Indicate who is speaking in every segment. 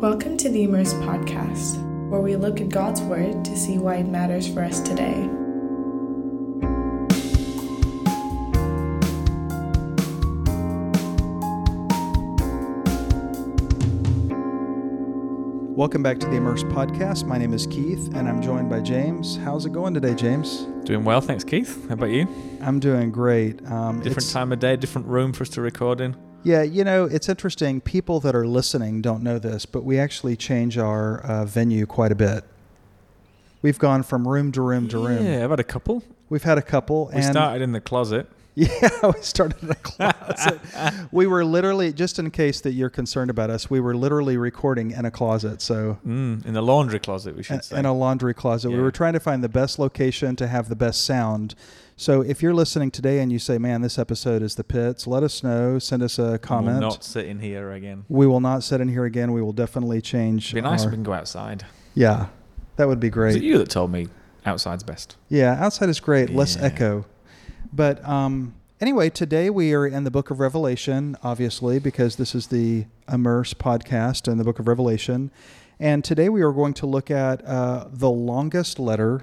Speaker 1: Welcome to the Immerse podcast, where we look at God's Word to see why it matters for us today.
Speaker 2: Welcome back to the Immerse podcast. My name is Keith, and I'm joined by James. How's it going today, James?
Speaker 3: Doing well, thanks, Keith. How about you?
Speaker 2: I'm doing great. Um,
Speaker 3: Different time of day, different room for us to record in.
Speaker 2: Yeah, you know, it's interesting. People that are listening don't know this, but we actually change our uh, venue quite a bit. We've gone from room to room to room.
Speaker 3: Yeah, I've had a couple.
Speaker 2: We've had a couple,
Speaker 3: We started in the closet.
Speaker 2: yeah, we started in a closet. we were literally, just in case that you're concerned about us, we were literally recording in a closet. So
Speaker 3: Mm, in a laundry closet, we should
Speaker 2: in
Speaker 3: say.
Speaker 2: in a laundry closet. We were trying to find the best location to have the best sound. So if you're listening today and you say, "Man, this episode is the pits," let us know. Send us a
Speaker 3: And we'll
Speaker 2: comment.
Speaker 3: not sit in here again.
Speaker 2: we will not sit in here again. We will definitely change.
Speaker 3: It'd be nice
Speaker 2: our-
Speaker 3: if we can go outside.
Speaker 2: yeah, that would be great.
Speaker 3: it you that told me outside's best?
Speaker 2: Yeah, outside is great. Less echo. But um, anyway, today we are in the book of Revelation, obviously, because this is the Immerse podcast in the book of Revelation. And today we are going to look at uh, the longest letter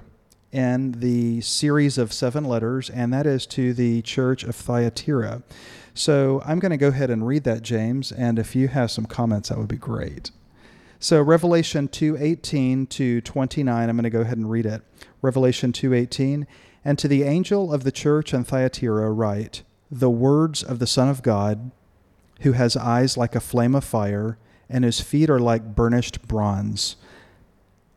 Speaker 2: in the series of seven letters, and that is to the church of Thyatira. So I'm going to go ahead and read that, James, and if you have some comments, that would be great. So Revelation 2:18 to 29, I'm going to go ahead and read it. Revelation 2:18, and to the angel of the church in Thyatira write, the words of the Son of God, who has eyes like a flame of fire and whose feet are like burnished bronze.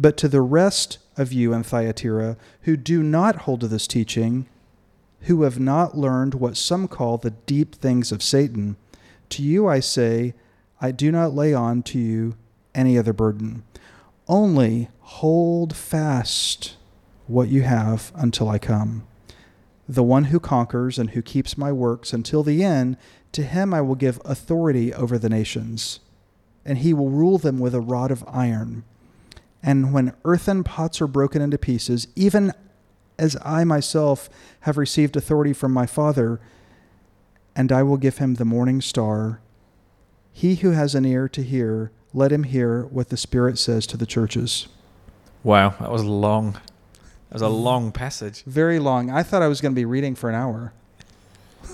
Speaker 2: But to the rest of you in Thyatira who do not hold to this teaching, who have not learned what some call the deep things of Satan, to you I say, I do not lay on to you any other burden. Only hold fast what you have until I come. The one who conquers and who keeps my works until the end, to him I will give authority over the nations, and he will rule them with a rod of iron. And when earthen pots are broken into pieces, even as I myself have received authority from my Father, and I will give him the morning star. He who has an ear to hear, let him hear what the Spirit says to the churches.
Speaker 3: Wow, that was long. That was a mm. long passage.
Speaker 2: Very long. I thought I was going to be reading for an hour.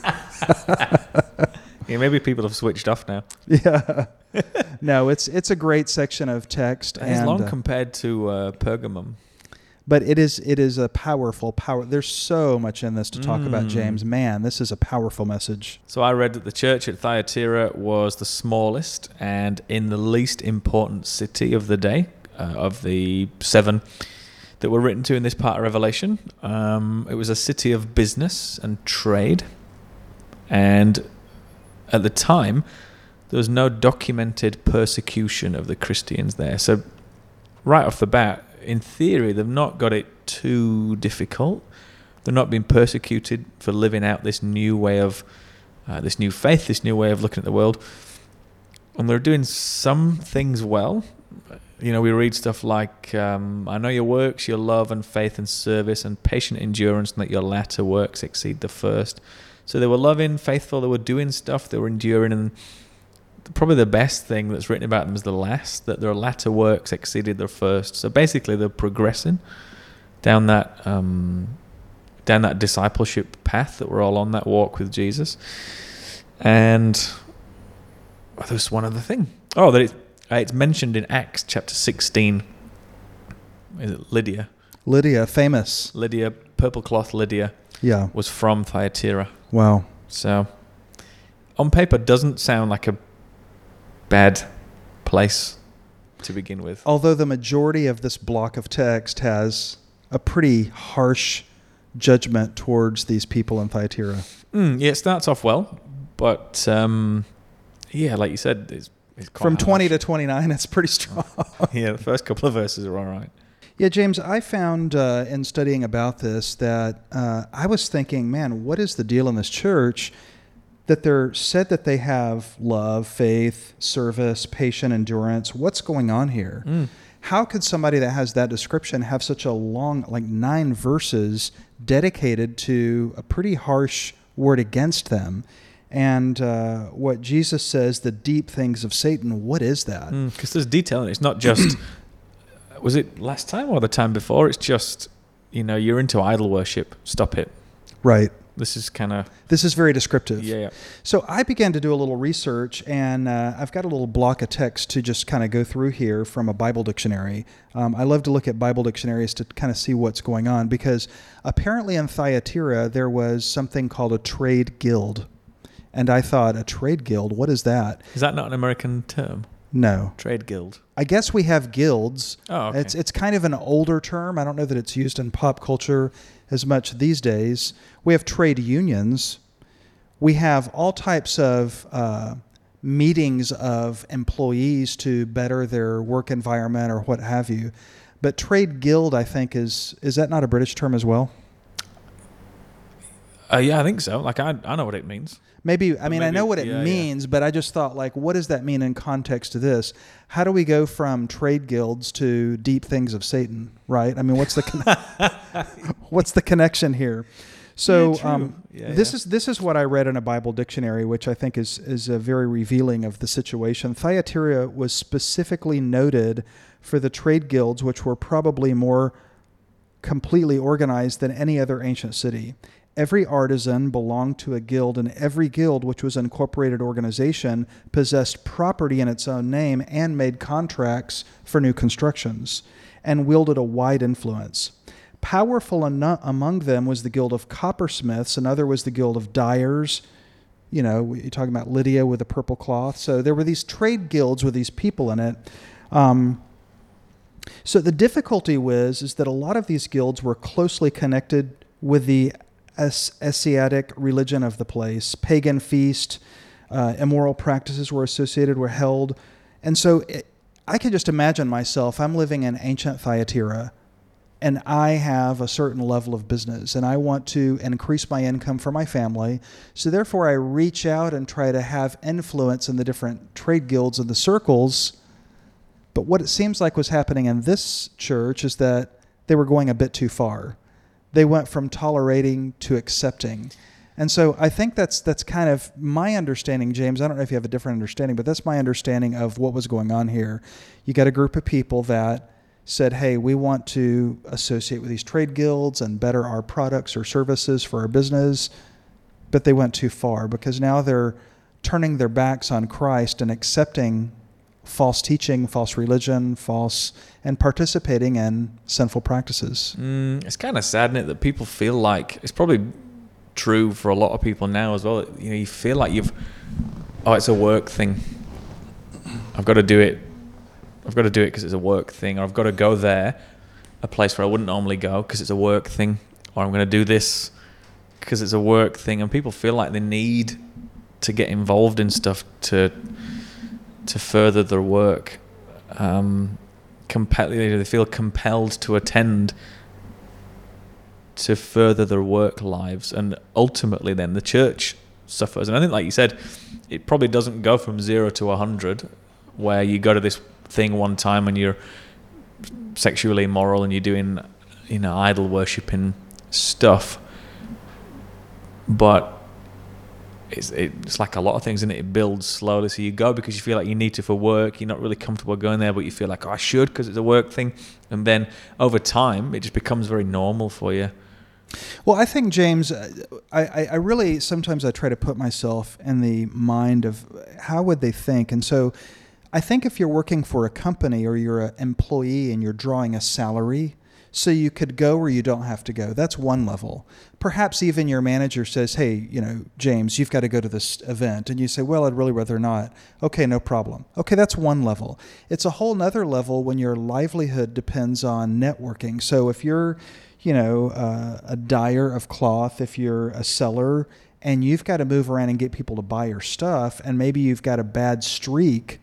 Speaker 3: Yeah, maybe people have switched off now.
Speaker 2: Yeah. no, it's it's a great section of text,
Speaker 3: is
Speaker 2: and,
Speaker 3: long
Speaker 2: uh,
Speaker 3: compared to uh, Pergamum.
Speaker 2: but it is it is a powerful power. There's so much in this to talk about,
Speaker 3: Mm.
Speaker 2: James. Man, this is a powerful message.
Speaker 3: So I read that the church at Thyatira was the smallest and in the least important city of the day, uh, of the seven that were written to in this part of Revelation. Um, it was a city of business and trade. And at the time, there was no documented persecution of the Christians there. So, right off the bat, in theory, they've not got it too difficult. They're not being persecuted for living out this new way of uh, this new faith, this new way of looking at the world. And they're doing some things well. You know, we read stuff like, um, I know your works, your love and faith and service and patient endurance, and that your latter works exceed the first. So they were loving, faithful, they were doing stuff, they were enduring, and probably the best thing that's written about them is the last, that their latter works exceeded their first. So basically, they're progressing down that um, down that discipleship path that we're all on that walk with Jesus. And oh, there's one other thing. Oh, that it's, uh, it's mentioned in Acts chapter 16. Is it Lydia?
Speaker 2: Lydia, famous.
Speaker 3: Lydia purple cloth Lydia
Speaker 2: Yeah.
Speaker 3: was from Thyatira.
Speaker 2: Wow.
Speaker 3: So, on paper, doesn't sound like a bad place to begin with.
Speaker 2: Although the majority of this block of text has a pretty harsh judgment towards these people in Thyatira.
Speaker 3: Mm, yeah, it starts off well, but um, yeah, like you said, it's, it's
Speaker 2: From 20 to 29, it's pretty strong.
Speaker 3: yeah, the first couple of verses are all right.
Speaker 2: Yeah, James, I found uh, in studying about this that uh, I was thinking, man, what is the deal in this church that they're said that they have love, faith, service, patient endurance? What's going on here?
Speaker 3: Mm.
Speaker 2: How could somebody that has that description have such a long, like nine verses dedicated to a pretty harsh word against them? And uh, what Jesus says, the deep things of Satan, what is that?
Speaker 3: Because there's detail in it. It's not just. was it last time or the time before? It's just, you know, you're into idol worship. Stop it.
Speaker 2: Right.
Speaker 3: This is kind of.
Speaker 2: This is very descriptive.
Speaker 3: Yeah, yeah.
Speaker 2: So I began to do a little research, and uh, I've got a little block of text to just kind of go through here from a Bible dictionary. Um, I love to look at Bible dictionaries to kind of see what's going on because apparently in Thyatira there was something called a trade guild. And I thought, a trade guild, what is that?
Speaker 3: Is that not an American term?
Speaker 2: No.
Speaker 3: Trade guild.
Speaker 2: I guess we have guilds.
Speaker 3: Oh, okay.
Speaker 2: It's it's kind of an older term. I don't know that it's used in pop culture as much these days. We have trade unions. We have all types of uh, meetings of employees to better their work environment or what have you. But trade guild, I think, is is that not a British term as well?
Speaker 3: Uh, yeah, I think so. Like I, I know what it means.
Speaker 2: Maybe I mean I know what it
Speaker 3: yeah, yeah.
Speaker 2: means, but I just thought like, what does that mean in context to this? How do we go from trade guilds to deep things of Satan? Right? I mean, what's the con- what's the connection here? So
Speaker 3: Yeah,
Speaker 2: um,
Speaker 3: Yeah,
Speaker 2: this
Speaker 3: yeah.
Speaker 2: is this is what I read in a Bible dictionary, which I think is is a very revealing of the situation. Thyatira was specifically noted for the trade guilds, which were probably more completely organized than any other ancient city. Every artisan belonged to a guild, and every guild, which was an incorporated organization, possessed property in its own name and made contracts for new constructions and wielded a wide influence. Powerful among them was the guild of coppersmiths, another was the guild of dyers. You know, you're talking about Lydia with the purple cloth. So there were these trade guilds with these people in it. Um, so the difficulty was is that a lot of these guilds were closely connected with the Asiatic religion of the place. Pagan feast, uh, immoral practices were associated, were held, and so it, I could just imagine myself. I'm living in ancient Thyatira, and I have a certain level of business, and I want to increase my income for my family. So therefore, I reach out and try to have influence in the different trade guilds and the circles. But what it seems like was happening in this church is that they were going a bit too far. They went from tolerating to accepting. And so I think that's that's kind of my understanding, James. I don't know if you have a different understanding, but that's my understanding of what was going on here. You got a group of people that said, "Hey, we want to associate with these trade guilds and better our products or services for our business." But they went too far because now they're turning their backs on Christ and accepting false teaching, false religion, false and participating in sinful practices.
Speaker 3: Mm, it's kind of sad, isn't it, that people feel like it's probably true for a lot of people now as well. You know, you feel like you've, oh, it's a work thing. I've got to do it. I've got to do it because it's a work thing, or I've got to go there, a place where I wouldn't normally go because it's a work thing, or I'm going to do this because it's a work thing, and people feel like they need to get involved in stuff to to further their work. Um, they feel compelled to attend to further their work lives, and ultimately, then the church suffers. And I think, like you said, it probably doesn't go from zero to a hundred, where you go to this thing one time and you're sexually immoral and you're doing, you know, idol worshipping stuff. But it's it's like a lot of things and it. It builds slowly. So you go because you feel like you need to for work. You're not really comfortable going there, but you feel like oh, I should because it's a work thing. And then over time, it just becomes very normal for you.
Speaker 2: Well, I think James, uh, I, I I really sometimes I try to put myself in the mind of how would they think, and so I think if you're working for a company or you're an employee and you're drawing a salary, so you could go where you don't have to go. That's one level. Perhaps even your manager says, "Hey, you know, James, you've got to go to this event," and you say, "Well, I'd really rather not." Okay, no problem. Okay, that's one level. It's a whole nother level when your livelihood depends on networking. So if you're, you know, uh, a dyer of cloth, if you're a seller, and you've got to move around and get people to buy your stuff, and maybe you've got a bad streak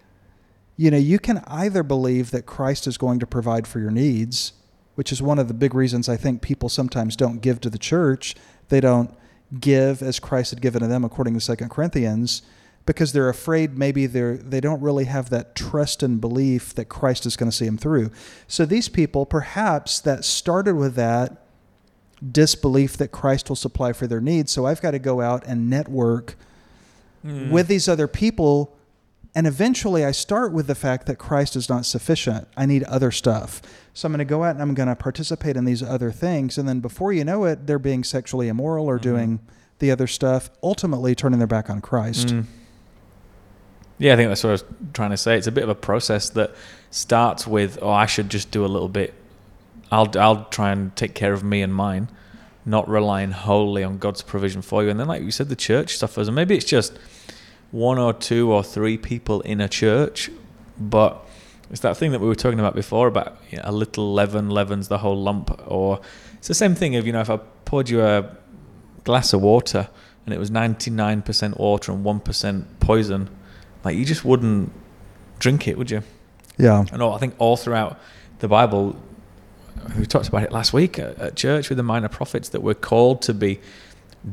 Speaker 2: you know, you can either believe that Christ is going to provide for your needs, which is one of the big reasons I think people sometimes don't give to the church. They don't give as Christ had given to them, according to Second Corinthians, because they're afraid maybe they're they don't really have that trust and belief that Christ is going to see them through. So these people, perhaps that started with that disbelief that Christ will supply for their needs. So I've got to go out and network mm. with these other people and eventually, I start with the fact that Christ is not sufficient. I need other stuff. So I'm going to go out and I'm going to participate in these other things. And then before you know it, they're being sexually immoral or mm-hmm. doing the other stuff, ultimately turning their back on Christ. Mm.
Speaker 3: Yeah, I think that's what I was trying to say. It's a bit of a process that starts with, oh, I should just do a little bit. I'll, I'll try and take care of me and mine, not relying wholly on God's provision for you. And then, like you said, the church suffers. And maybe it's just one or two or three people in a church, but it's that thing that we were talking about before about you know, a little leaven leavens the whole lump. Or it's the same thing of you know if I poured you a glass of water and it was ninety nine percent water and one percent poison, like you just wouldn't drink it, would you?
Speaker 2: Yeah.
Speaker 3: And all, I think all throughout the Bible, we talked about it last week at, at church with the minor prophets that we're called to be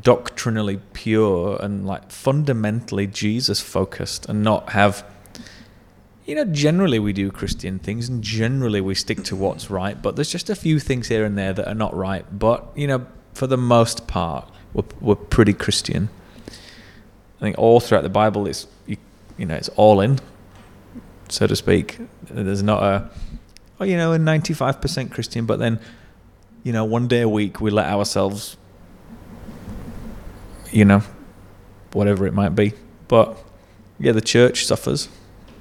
Speaker 3: doctrinally pure and like fundamentally Jesus focused and not have you know generally we do christian things and generally we stick to what's right but there's just a few things here and there that are not right but you know for the most part we're, we're pretty christian. I think all throughout the bible it's you, you know it's all in so to speak. There's not a oh you know a 95% christian but then you know one day a week we let ourselves you know, whatever it might be. But yeah, the church suffers,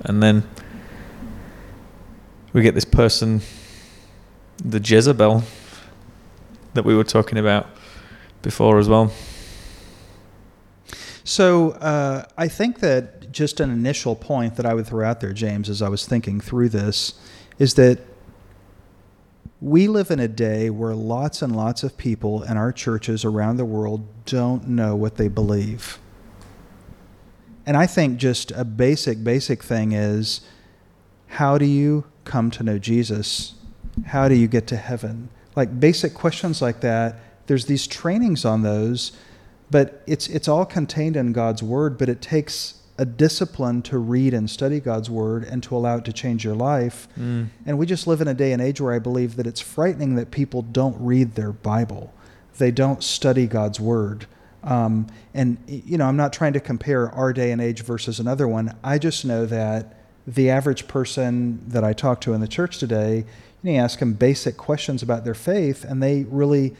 Speaker 3: and then we get this person, the Jezebel, that we were talking about before as well.
Speaker 2: So uh, I think that just an initial point that I would throw out there, James, as I was thinking through this, is that we live in a day where lots and lots of people in our churches around the world don't know what they believe. And I think just a basic, basic thing is how do you come to know Jesus? How do you get to heaven? Like basic questions like that. There's these trainings on those, but it's, it's all contained in God's Word, but it takes a discipline to read and study God's word and to allow it to change your life. Mm. And we just live in a day and age where I believe that it's frightening that people don't read their Bible. They don't study God's word. Um, and, you know, I'm not trying to compare our day and age versus another one. I just know that the average person that I talk to in the church today, you, know, you ask them basic questions about their faith, and they really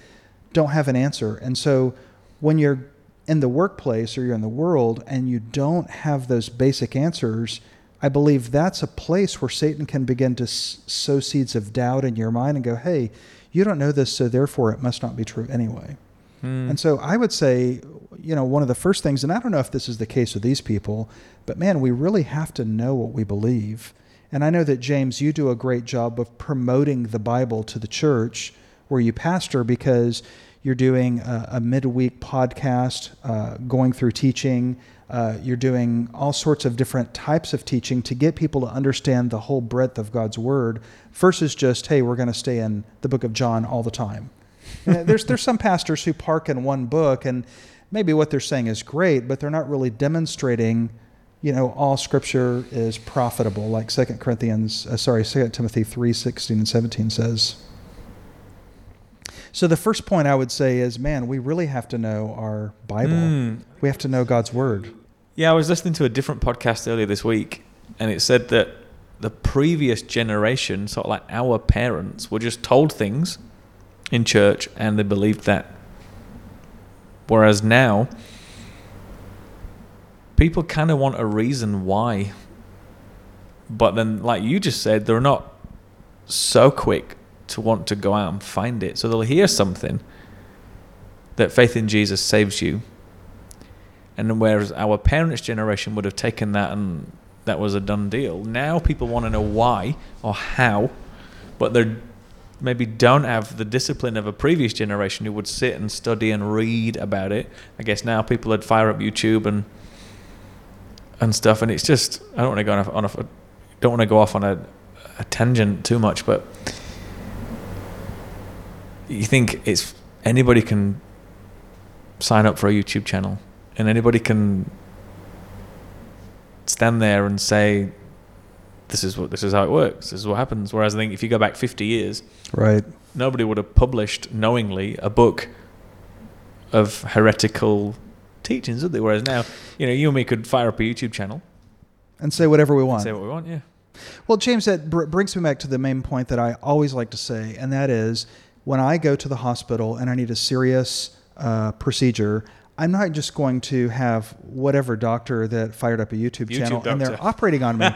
Speaker 2: don't have an answer. And so when you're in the workplace or you're in the world and you don't have those basic answers, I believe that's a place where Satan can begin to sow seeds of doubt in your mind and go, hey, you don't know this, so therefore it must not be true anyway. Hmm. And so I would say, you know, one of the first things, and I don't know if this is the case with these people, but man, we really have to know what we believe. And I know that, James, you do a great job of promoting the Bible to the church where you pastor because you're doing a, a midweek podcast, uh, going through teaching. Uh, you're doing all sorts of different types of teaching to get people to understand the whole breadth of God's Word versus just, hey, we're going to stay in the book of John all the time. Uh, there's, there's some pastors who park in one book, and maybe what they're saying is great, but they're not really demonstrating you know all scripture is profitable like 2 corinthians uh, sorry 2 timothy 3 16 and 17 says so the first point I would say is, man, we really have to know our Bible. Mm. We have to know God's word.
Speaker 3: Yeah, I was listening to a different podcast earlier this week, and it said that the previous generation, sort of like our parents, were just told things in church and they believed that. Whereas now, people kind of want a reason why. But then, like you just said, they're not so quick to want to go out and find it. So they'll hear something that faith in Jesus saves you. And whereas our parents' generation would have taken that and that was a done deal, now people want to know why or how, but they maybe don't have the discipline of a previous generation who would sit and study and read about it. I guess now people would fire up YouTube and and stuff, and it's just I don't want to go on a, on a don't want to go off on a, a tangent too much, but you think it's anybody can sign up for a YouTube channel and anybody can stand there and say this is what this is how it works this is what happens. Whereas i think if you go back 50 years
Speaker 2: right.
Speaker 3: nobody would have published knowingly a book of heretical teachings would they? Whereas now you know you and me could fire up a youtube channel.
Speaker 2: And say whatever we want.
Speaker 3: Say what we want yeah.
Speaker 2: Well james that br- brings me back to the main point that i always like to say and that is when i go to the hospital and i need a serious uh, procedure I'm not just going to have whatever doctor that fired up a YouTube,
Speaker 3: YouTube
Speaker 2: channel and they're operating on me.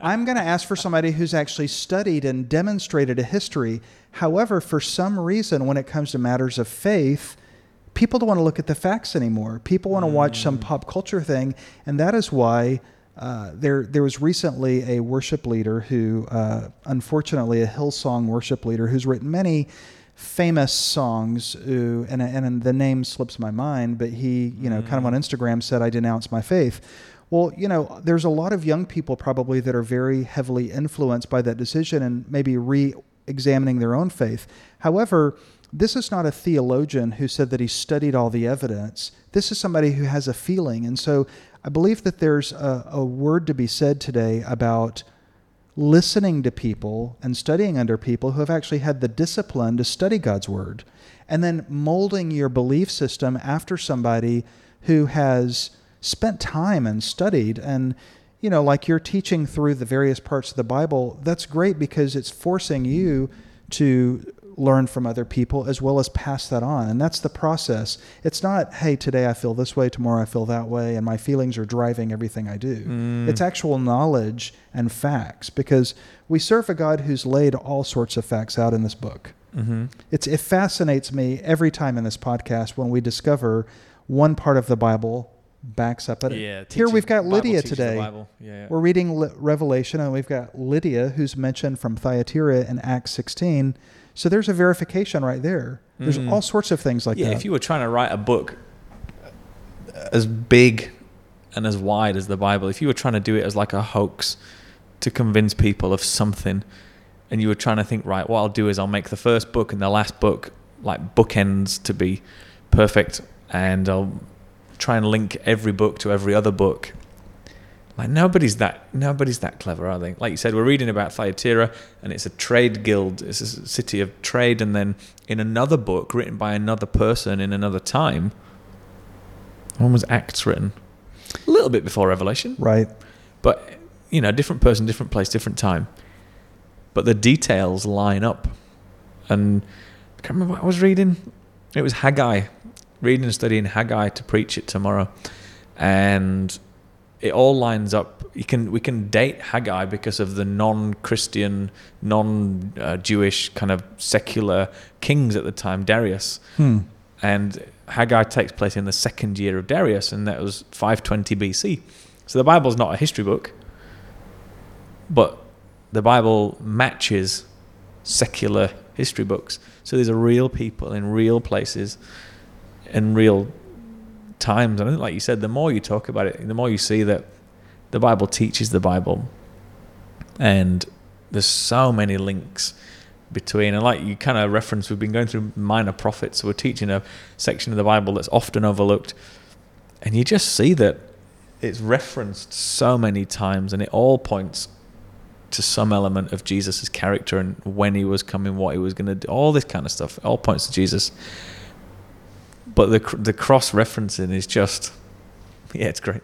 Speaker 2: I'm going to ask for somebody who's actually studied and demonstrated a history. However, for some reason, when it comes to matters of faith, people don't want to look at the facts anymore. People want to watch some pop culture thing, and that is why. Uh, there, there was recently a worship leader who, uh, unfortunately, a Hillsong worship leader who's written many famous songs, and, and the name slips my mind, but he, you know, kind of on mm. Instagram said, I denounce my faith. Well, you know, there's a lot of young people probably that are very heavily influenced by that decision and maybe re examining their own faith. However, this is not a theologian who said that he studied all the evidence. This is somebody who has a feeling. And so I believe that there's a, a word to be said today about listening to people and studying under people who have actually had the discipline to study God's word, and then molding your belief system after somebody who has spent time and studied and you know like you're teaching through the various parts of the bible that's great because it's forcing you to learn from other people as well as pass that on. And that's the process. It's not hey today i feel this way tomorrow i feel that way and my feelings are driving everything i do. It's actual knowledge and facts because we serve a god who's laid all sorts of facts out in this book.
Speaker 3: Mm-hmm.
Speaker 2: it's, it fascinates me every time in this podcast when we discover one part of the bible backs up at it
Speaker 3: yeah
Speaker 2: here we've got lydia today.
Speaker 3: Yeah, yeah.
Speaker 2: we're reading Revelation, and we've got Lydia, who's mentioned from Thyatira in Acts 16. So there's a verification right there. There's
Speaker 3: Mhm.
Speaker 2: all sorts of things like that.
Speaker 3: yeah,
Speaker 2: that.
Speaker 3: if you were trying to write a book as big and as wide as the Bible, if you were trying to do it as like a hoax to convince people of something, and you were trying to think, right, what I'll do is I'll make the first book and the last book like bookends to be perfect, and I'll try and link every book to every other book. Like nobody's that nobody's that clever, are they? Like you said, we're reading about Thyatira, and it's a trade guild. It's a city of trade, and then in another book written by another person in another time, one was Acts written a little bit before Revelation,
Speaker 2: right.
Speaker 3: but you know, different person, different place, different time. But the details line up, and I can't remember what I was reading. It was Haggai, reading and studying Haggai to preach it tomorrow, and it all lines up. You can we can date Haggai because of the non-Christian, non-Jewish kind of secular kings at the time, Darius,
Speaker 2: Hmm.
Speaker 3: and Haggai takes place in the second year of Darius, and that was 520 BC. So the Bible's not a history book, but the Bible matches secular history books. So these are real people in real places, in real times. And I think, like you said, the more you talk about it, the more you see that the Bible teaches the Bible, and there's so many links between and like you kind of reference we've been going through minor prophets. So we're teaching a section of the bible that's often overlooked. And you just see that it's referenced so many times and it all points to some element of jesus' character and when he was coming what he was going to do all this kind of stuff it all points to jesus but the the cross referencing is just yeah it's great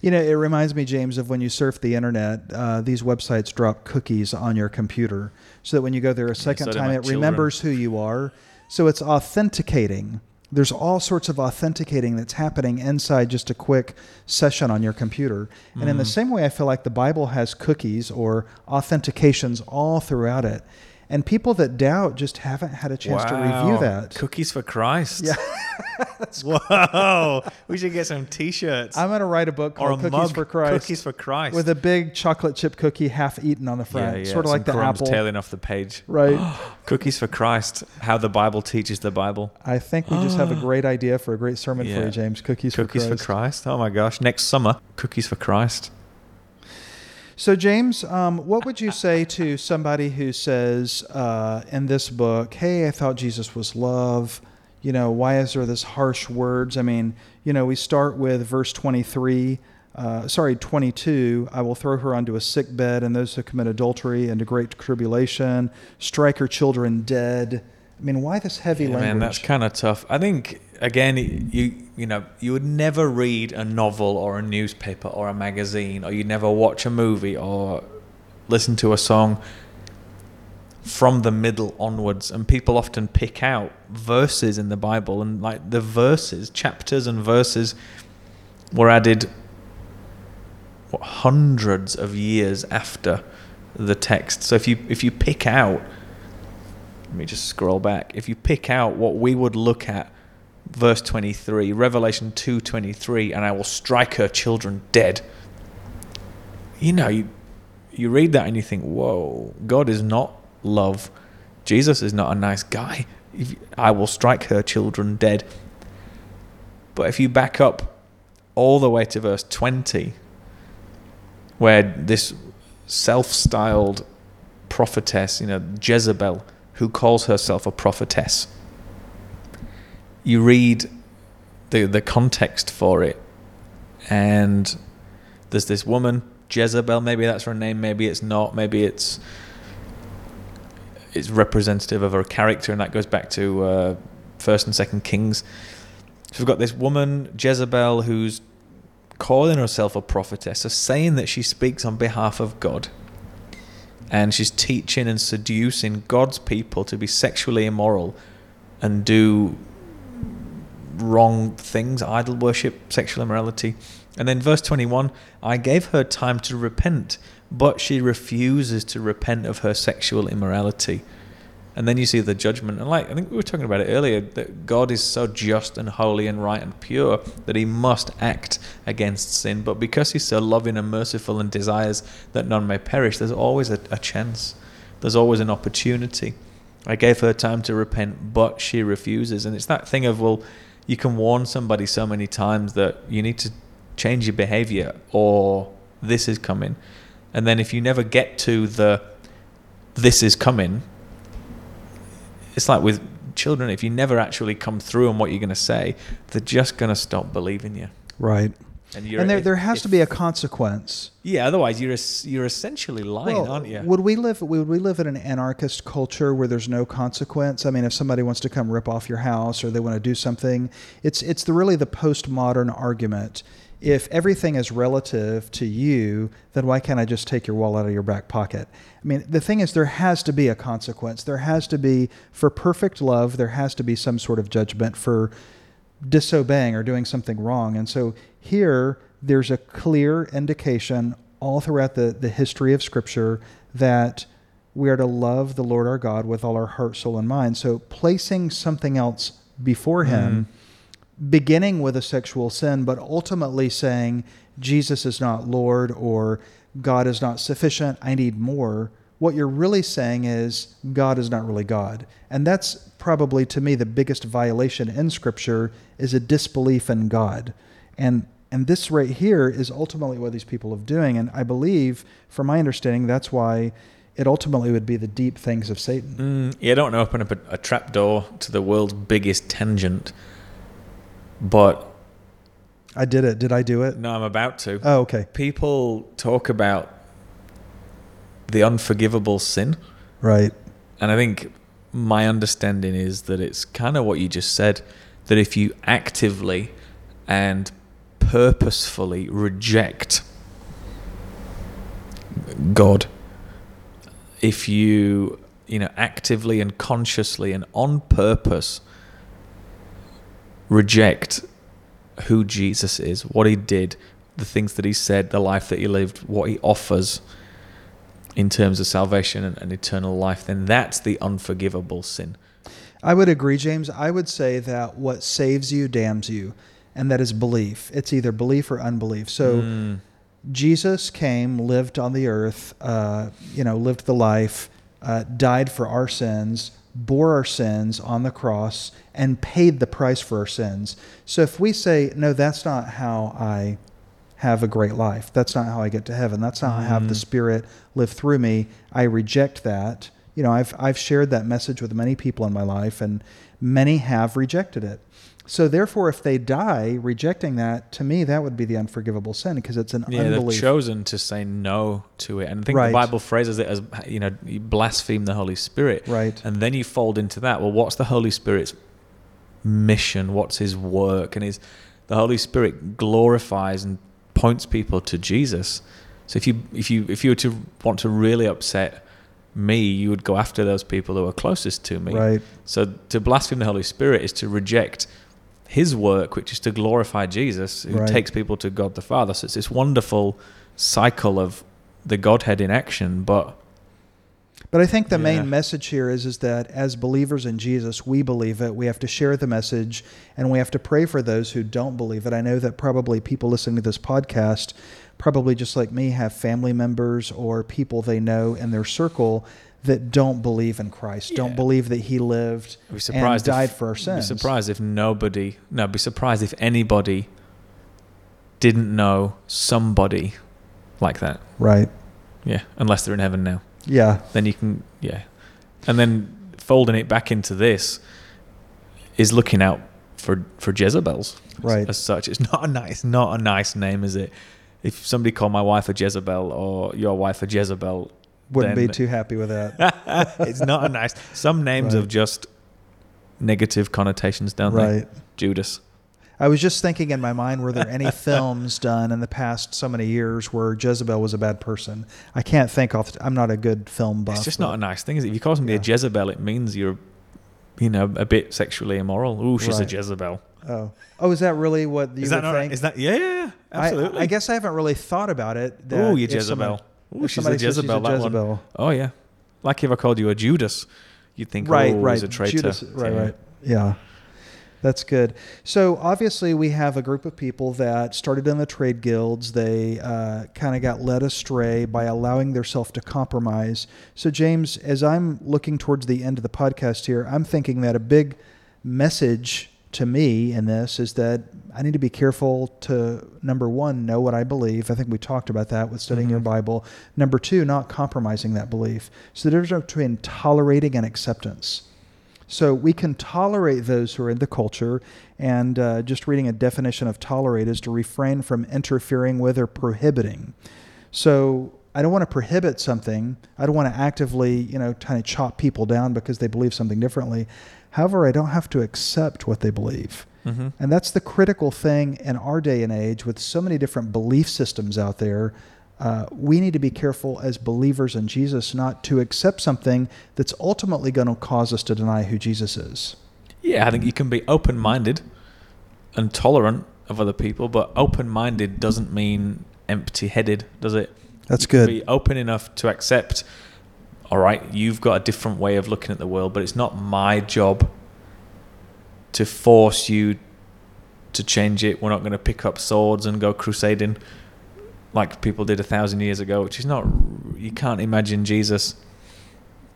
Speaker 2: You know, it reminds me, James, of when you surf the internet, uh, these websites drop cookies on your computer so that when you go there a second
Speaker 3: so
Speaker 2: time, it
Speaker 3: children.
Speaker 2: remembers who you are. So it's authenticating. There's all sorts of authenticating that's happening inside just a quick session on your computer. And in the
Speaker 3: Mhm.
Speaker 2: same way, I feel like the Bible has cookies or authentications all throughout it. And people that doubt just haven't had a chance to review that.
Speaker 3: Cookies for Christ.
Speaker 2: Yeah.
Speaker 3: Whoa. we should get some T-shirts
Speaker 2: I'm going to write a book
Speaker 3: or a
Speaker 2: called Cookies for Christ
Speaker 3: Cookies for Christ.
Speaker 2: with a big chocolate chip cookie half eaten on the front, sort of like the apple.
Speaker 3: tailing off the page.
Speaker 2: Right.
Speaker 3: Cookies for Christ. How the Bible teaches the Bible.
Speaker 2: I think we just have a great idea for a great sermon for you, James. Cookies,
Speaker 3: Cookies
Speaker 2: for
Speaker 3: for
Speaker 2: Christ.
Speaker 3: Christ. Oh my gosh! Next summer, Cookies for Christ.
Speaker 2: So, James, um, what would you say to somebody who says uh, in this book, "Hey, I thought Jesus was love. You know, why is there this harsh words? I mean, you know, we start with verse twenty-three. Uh, sorry, twenty-two. I will throw her onto a sick bed, and those who commit adultery into great tribulation, strike her children dead. I mean, why this heavy
Speaker 3: Yeah,
Speaker 2: language?
Speaker 3: man, that's kind of tough. I think again, you you know, you would never read a novel or a newspaper or a magazine, or you'd never watch a movie or listen to a song from the middle onwards. And people often pick out verses in the Bible, and like the verses, chapters and verses, were added what, hundreds of years after the text. So if you if you pick out let me just scroll back. If you pick out what we would look at, verse 23, Revelation 2:23, and I will strike her children dead. You know, you you read that and you think, "Whoa, God is not love. Jesus is not a nice guy. I will strike her children dead." But if you back up all the way to verse 20, where this self-styled prophetess, you know, Jezebel, who calls herself a prophetess. You read the the context for it, and there's this woman, Jezebel. Maybe that's her name. Maybe it's not. Maybe it's it's representative of her character, and that goes back to uh, First and Second Kings. So we've got this woman, Jezebel, who's calling herself a prophetess, so saying that she speaks on behalf of God and she's teaching and seducing God's people to be sexually immoral and do wrong things, idol worship, sexual immorality. And then verse 21 I gave her time to repent, but she refuses to repent of her sexual immorality. And then you see the judgment. And like I think we were talking about it earlier, that God is so just and holy and right and pure that he must act against sin. But because he's so loving and merciful and desires that none may perish, there's always a, a chance. There's always an opportunity. I gave her time to repent, but she refuses. And it's that thing of, well, you can warn somebody so many times that you need to change your behavior or this is coming. And then if you never get to the this is coming, it's like with children, if you never actually come through on what you're going to say, they're just going to stop believing you.
Speaker 2: right.
Speaker 3: And,
Speaker 2: And there,
Speaker 3: if-
Speaker 2: there has
Speaker 3: if-
Speaker 2: to be a consequence.
Speaker 3: Yeah, otherwise you're you're essentially lying,
Speaker 2: Well,
Speaker 3: aren't you?
Speaker 2: Would we live? Would we live in an anarchist culture where there's no consequence? I mean, if somebody wants to come rip off your house or they want to do something, it's it's the really the postmodern argument. If everything is relative to you, then why can't I just take your wallet out of your back pocket? I mean, the thing is, there has to be a consequence. There has to be for perfect love. There has to be some sort of judgment for disobeying or doing something wrong. And so here, there's a clear indication all throughout the, the history of Scripture that we are to love the Lord our God with all our heart, soul, and mind. So placing something else before mm-hmm. Him, beginning with a sexual sin, but ultimately saying Jesus is not Lord or God is not sufficient, I need more. What you're really saying is God is not really God. And that's probably to me the biggest violation in scripture is a disbelief in God. And and this right here is ultimately what these people are doing and I believe from my understanding that's why it ultimately would be the deep things of Satan.
Speaker 3: Mm, yeah, I don't want to open up a, a trap door to the world's biggest tangent, but
Speaker 2: I did it. Did I do it?
Speaker 3: no, I'm about to.
Speaker 2: Oh, okay.
Speaker 3: People talk about the unforgivable sin,
Speaker 2: Right.
Speaker 3: and I think my understanding is that it's kind of what you just said that if you actively and purposefully reject God, if you you know actively and consciously and on purpose reject who Jesus is, what he did, the things that he said, the life that he lived, what he offers, in terms of salvation and, and eternal life, then that's the unforgivable sin.
Speaker 2: I would agree, James. I would say that what saves you damns you, and that is belief. It's either belief or unbelief. So
Speaker 3: Mm.
Speaker 2: Jesus came, lived on the earth, uh, you know, lived the life, uh, died for our sins, bore our sins on the cross, and paid the price for our sins. So if we say, no, that's not how I have a great life, that's not how I get to heaven, that's not how I have the
Speaker 3: Mm.
Speaker 2: Spirit live through me, I reject that. You know, I've, I've shared that message with many people in my life, and many have rejected it. So therefore, if they die rejecting that, to me, that would be the unforgivable sin because it's an
Speaker 3: Yeah, they've chosen to say no to it. And I think
Speaker 2: Right.
Speaker 3: the Bible phrases it as, you know, you blaspheme the Holy Spirit.
Speaker 2: Right.
Speaker 3: And then you fold into that. Well, what's the Holy Spirit's mission? What's his work? And his, the Holy Spirit glorifies and points people to Jesus. So if you, if you, if you were to want to really upset me, you would go after those people who are closest to me.
Speaker 2: Right.
Speaker 3: So to blaspheme the Holy Spirit is to reject his work, which is to glorify Jesus, who
Speaker 2: Right.
Speaker 3: takes people to God the Father. So it's this wonderful cycle of the Godhead in action. But
Speaker 2: But I think the
Speaker 3: Yeah.
Speaker 2: main message here is is that as believers in Jesus, we believe it. We have to share the message and we have to pray for those who don't believe it. I know that probably people listening to this podcast probably just like me have family members or people they know in their circle that don't believe in Christ, don't believe that he lived
Speaker 3: be
Speaker 2: and died
Speaker 3: if,
Speaker 2: for our sins.
Speaker 3: Be surprised if nobody. No, be surprised if anybody didn't know somebody like that.
Speaker 2: Right.
Speaker 3: Yeah, unless they're in heaven now.
Speaker 2: Yeah.
Speaker 3: Then you can. Yeah, and then folding it back into this is looking out for for Jezebels.
Speaker 2: Right.
Speaker 3: As, such, it's not a nice, not a nice name, is it? If somebody called my wife a Jezebel or your wife a Jezebel,
Speaker 2: Wouldn't be too happy with that.
Speaker 3: it's not a nice. Some names
Speaker 2: Right.
Speaker 3: have just negative connotations, don't they?
Speaker 2: right.
Speaker 3: Judas.
Speaker 2: I was just thinking in my mind, were there any films done in the past so many years where Jezebel was a bad person? I can't think off. I'm not a good film buff.
Speaker 3: It's just not a nice thing, is it? If you call somebody
Speaker 2: Yeah.
Speaker 3: a Jezebel, it means you're, you know, a bit sexually immoral. Ooh, she's
Speaker 2: Right.
Speaker 3: a Jezebel.
Speaker 2: Oh, oh, is that really what you
Speaker 3: is that not?
Speaker 2: think?
Speaker 3: Is that? Yeah, yeah, yeah,
Speaker 2: I-
Speaker 3: absolutely.
Speaker 2: I, guess I haven't really thought about it. that
Speaker 3: Ooh, you Jezebel.
Speaker 2: somebody-
Speaker 3: Ooh, she's a Jezebel.
Speaker 2: She's a
Speaker 3: that one. Oh yeah. Like if I called you a Judas, you'd think,
Speaker 2: Right,
Speaker 3: oh,
Speaker 2: right.
Speaker 3: he's a traitor.
Speaker 2: Judas, right,
Speaker 3: Yeah.
Speaker 2: right. Yeah. That's good. So obviously, we have a group of people that started in the trade guilds. They uh, kind of got led astray by allowing themselves to compromise. So, James, as I'm looking towards the end of the podcast here, I'm thinking that a big message to me in this is that I need to be careful to number one know what I believe. I think we talked about that with studying your
Speaker 3: Mhm.
Speaker 2: Bible. Number two, not compromising that belief. So the difference between tolerating and acceptance. So we can tolerate those who are in the culture, and uh, just reading a definition of tolerate is to refrain from interfering with or prohibiting. So I don't want to prohibit something. I don't want to actively, you know, kind of chop people down because they believe something differently. However, I don't have to accept what they believe.
Speaker 3: Mhm.
Speaker 2: And that's the critical thing in our day and age with so many different belief systems out there. Uh, we need to be careful as believers in Jesus not to accept something that's ultimately going to cause us to deny who Jesus is.
Speaker 3: Yeah, I think you can be open-minded and tolerant of other people, but open-minded doesn't mean empty-headed, does it?
Speaker 2: That's
Speaker 3: You can
Speaker 2: good.
Speaker 3: Be open enough to accept. All right, you've got a different way of looking at the world, but it's not my job to force you to change it. We're not going to pick up swords and go crusading like people did a thousand years ago, which is not. You can't imagine Jesus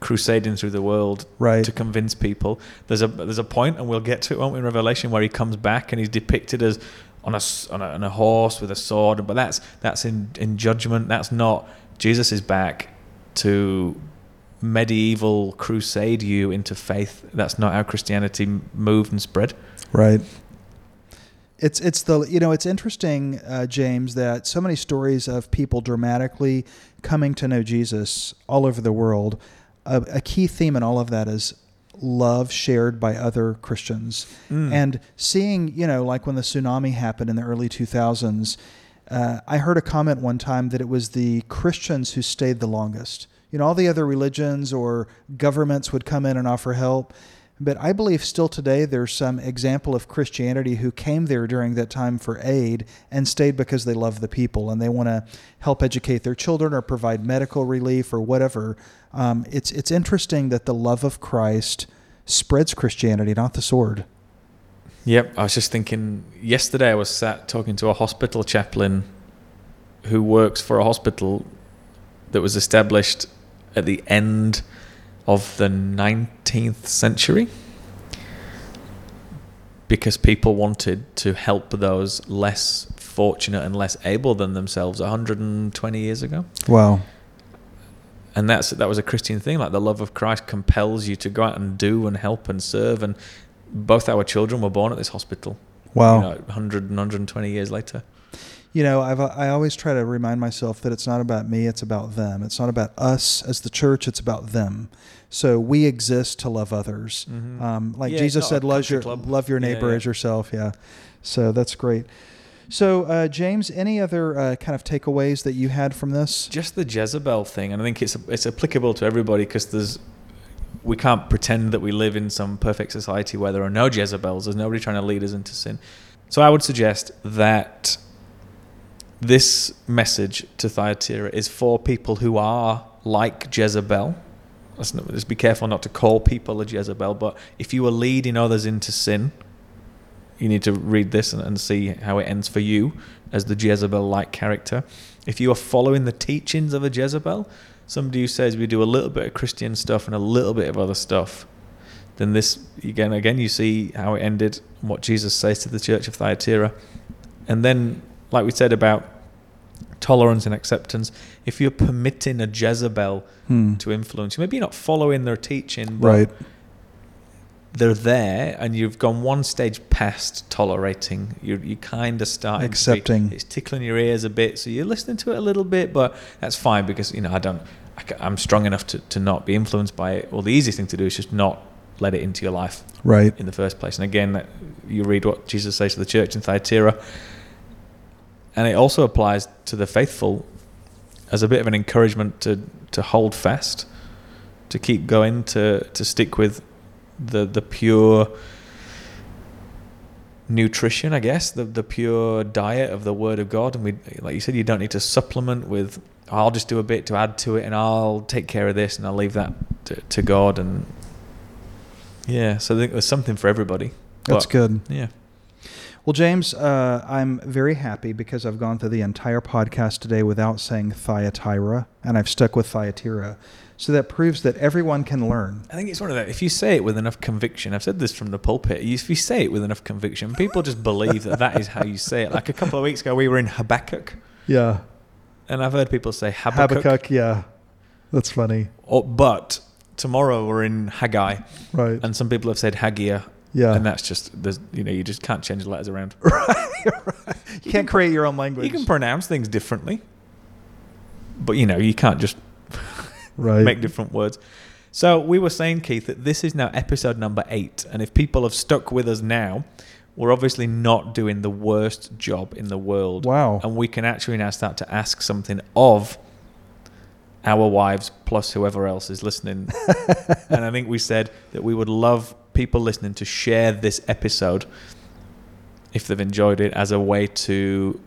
Speaker 3: crusading through the world
Speaker 2: Right.
Speaker 3: to convince people. There's a there's a point, and we'll get to it won't we, in Revelation, where he comes back and he's depicted as on a, on a on a horse with a sword. But that's that's in in judgment. That's not Jesus is back to medieval crusade you into faith. That's not how Christianity moved and spread.
Speaker 2: Right. It's it's the you know it's interesting, uh, James, that so many stories of people dramatically coming to know Jesus all over the world. A, a key theme in all of that is love shared by other Christians,
Speaker 3: Mm.
Speaker 2: and seeing you know like when the tsunami happened in the early two thousands. Uh, I heard a comment one time that it was the Christians who stayed the longest. You know, all the other religions or governments would come in and offer help. But I believe still today there's some example of Christianity who came there during that time for aid and stayed because they love the people and they want to help educate their children or provide medical relief or whatever. Um, it's it's interesting that the love of Christ spreads Christianity, not the sword.
Speaker 3: Yep, I was just thinking yesterday I was sat talking to a hospital chaplain who works for a hospital that was established at the end of the 19th century because people wanted to help those less fortunate and less able than themselves 120 years ago.
Speaker 2: Wow.
Speaker 3: And that's that was a Christian thing like the love of Christ compels you to go out and do and help and serve and both our children were born at this hospital.
Speaker 2: Wow.
Speaker 3: You know, 100 and 120 years later.
Speaker 2: You know, I've, I always try to remind myself that it's not about me, it's about them. It's not about us as the church, it's about them. So we exist to love others.
Speaker 3: Mhm.
Speaker 2: Um, like
Speaker 3: Yeah,
Speaker 2: Jesus said, love your,
Speaker 3: club.
Speaker 2: love your
Speaker 3: Yeah,
Speaker 2: neighbor
Speaker 3: yeah.
Speaker 2: as yourself. Yeah. So that's great. So, uh, James, any other uh, kind of takeaways that you had from this?
Speaker 3: Just the Jezebel thing, and I think it's it's applicable to everybody because there's we can't pretend that we live in some perfect society where there are no Jezebels. There's nobody trying to lead us into sin. So I would suggest that this message to Thyatira is for people who are like Jezebel. Let's, let's be careful not to call people a Jezebel, but if you are leading others into sin, you need to read this and, and see how it ends for you as the Jezebel like character. If you are following the teachings of a Jezebel, somebody who says we do a little bit of Christian stuff and a little bit of other stuff, then this again again you see how it ended what Jesus says to the church of Thyatira. And then like we said about tolerance and acceptance, if you're permitting a Jezebel
Speaker 2: Hmm.
Speaker 3: to influence you, maybe you're not following their teaching, but
Speaker 2: Right.
Speaker 3: they're there and you've gone one stage past tolerating you you kind of starting to be-
Speaker 2: Accepting.
Speaker 3: it's tickling your ears a bit so you're listening to it a little bit but that's fine because you know i don't I, am strong enough to, to not be influenced by it well the easiest thing to do is just not let it into your life
Speaker 2: Right.
Speaker 3: in the first place and again you read what jesus says to the church in thyatira and it also applies to the faithful as a bit of an encouragement to to hold fast to keep going to to stick with the the pure nutrition, I guess, the the pure diet of the Word of God. And we, like you said, you don't need to supplement with. I'll just do a bit to add to it, and I'll take care of this, and I'll leave that to, to God. And yeah, so I think there's something for everybody.
Speaker 2: That's
Speaker 3: But,
Speaker 2: good.
Speaker 3: Yeah,
Speaker 2: Well, James, uh, I'm very happy because I've gone through the entire podcast today without saying Thyatira, and I've stuck with Thyatira. So that proves that everyone can learn.
Speaker 3: I think it's one of that. If you say it with enough conviction, I've said this from the pulpit. If you say it with enough conviction, people just believe that that is how you say it. Like a couple of weeks ago, we were in Habakkuk,
Speaker 2: Yeah.
Speaker 3: and I've heard people say Habakkuk.
Speaker 2: Habakkuk, yeah. That's funny.
Speaker 3: Or, but tomorrow we're in Haggai,
Speaker 2: Right.
Speaker 3: and some people have said Haggai,
Speaker 2: yeah.
Speaker 3: and that's just there's you know you just can't change the letters around. Right.
Speaker 2: You can't create your own language.
Speaker 3: You can pronounce things differently, but you know you can't just
Speaker 2: right.
Speaker 3: make different words. So we were saying, Keith, that this is now episode number eight, and if people have stuck with us now, we're obviously not doing the worst job in the world.
Speaker 2: Wow.
Speaker 3: And we can actually now start to ask something of our wives plus whoever else is listening. and I think we said that we would love people listening to share this episode if they've enjoyed it as a way to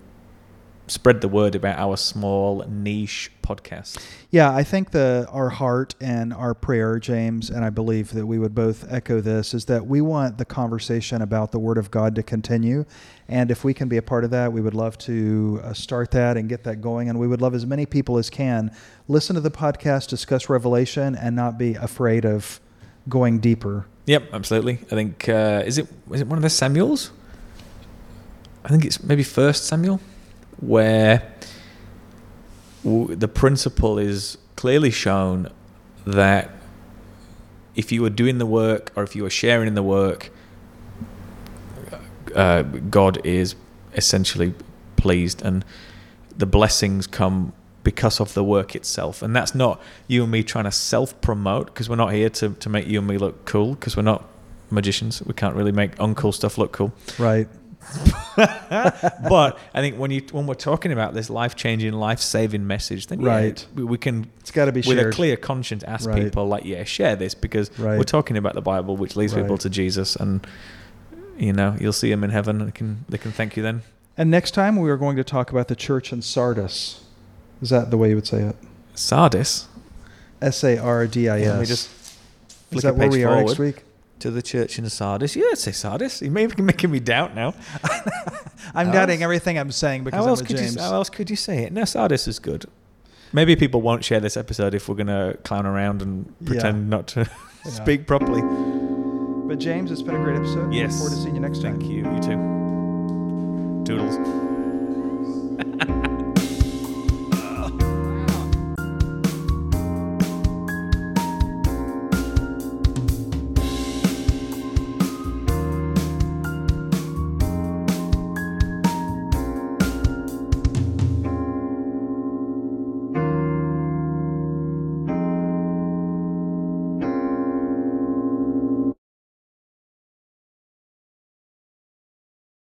Speaker 3: spread the word about our small niche podcast.
Speaker 2: Yeah, I think the our heart and our prayer, James, and I believe that we would both echo this, is that we want the conversation about the Word of God to continue, and if we can be a part of that, we would love to uh, start that and get that going, and we would love as many people as can listen to the podcast, discuss Revelation, and not be afraid of going deeper.
Speaker 3: Yep, absolutely. I think uh, is it is it one of the Samuels? I think it's maybe First Samuel, where w- the principle is clearly shown that if you are doing the work or if you are sharing in the work, uh, God is essentially pleased, and the blessings come because of the work itself. And that's not you and me trying to self promote because we're not here to, to make you and me look cool because we're not magicians. We can't really make uncool stuff look cool.
Speaker 2: Right.
Speaker 3: but I think when you when we're talking about this life changing, life saving message, then
Speaker 2: Right.
Speaker 3: we, we can
Speaker 2: It's got to be
Speaker 3: with
Speaker 2: shared.
Speaker 3: a clear conscience ask
Speaker 2: Right.
Speaker 3: people like, yeah, share this because
Speaker 2: Right.
Speaker 3: we're talking about the Bible, which leads people to Jesus, and you know you'll see them in heaven and can they can thank you then.
Speaker 2: And next time we are going to talk about the church in Sardis. Is that the way you would say it?
Speaker 3: Sardis.
Speaker 2: S A R D I
Speaker 3: Yeah, let me
Speaker 2: Is that
Speaker 3: a
Speaker 2: where we are next week?
Speaker 3: to the church in Sardis. Yeah, I'd say Sardis. You may be making me doubt now.
Speaker 2: I'm
Speaker 3: How
Speaker 2: doubting
Speaker 3: else-
Speaker 2: everything I'm saying because
Speaker 3: how
Speaker 2: I'm
Speaker 3: else
Speaker 2: with
Speaker 3: could
Speaker 2: James.
Speaker 3: you? How else could you say it? No, Sardis is good. Maybe people won't share this episode if we're going to clown around and
Speaker 2: Yeah.
Speaker 3: pretend not to
Speaker 2: Yeah.
Speaker 3: speak properly.
Speaker 2: But James, it's been a great episode.
Speaker 3: Yes.
Speaker 2: Look forward to seeing you next time.
Speaker 3: Thank you. You too. Doodles.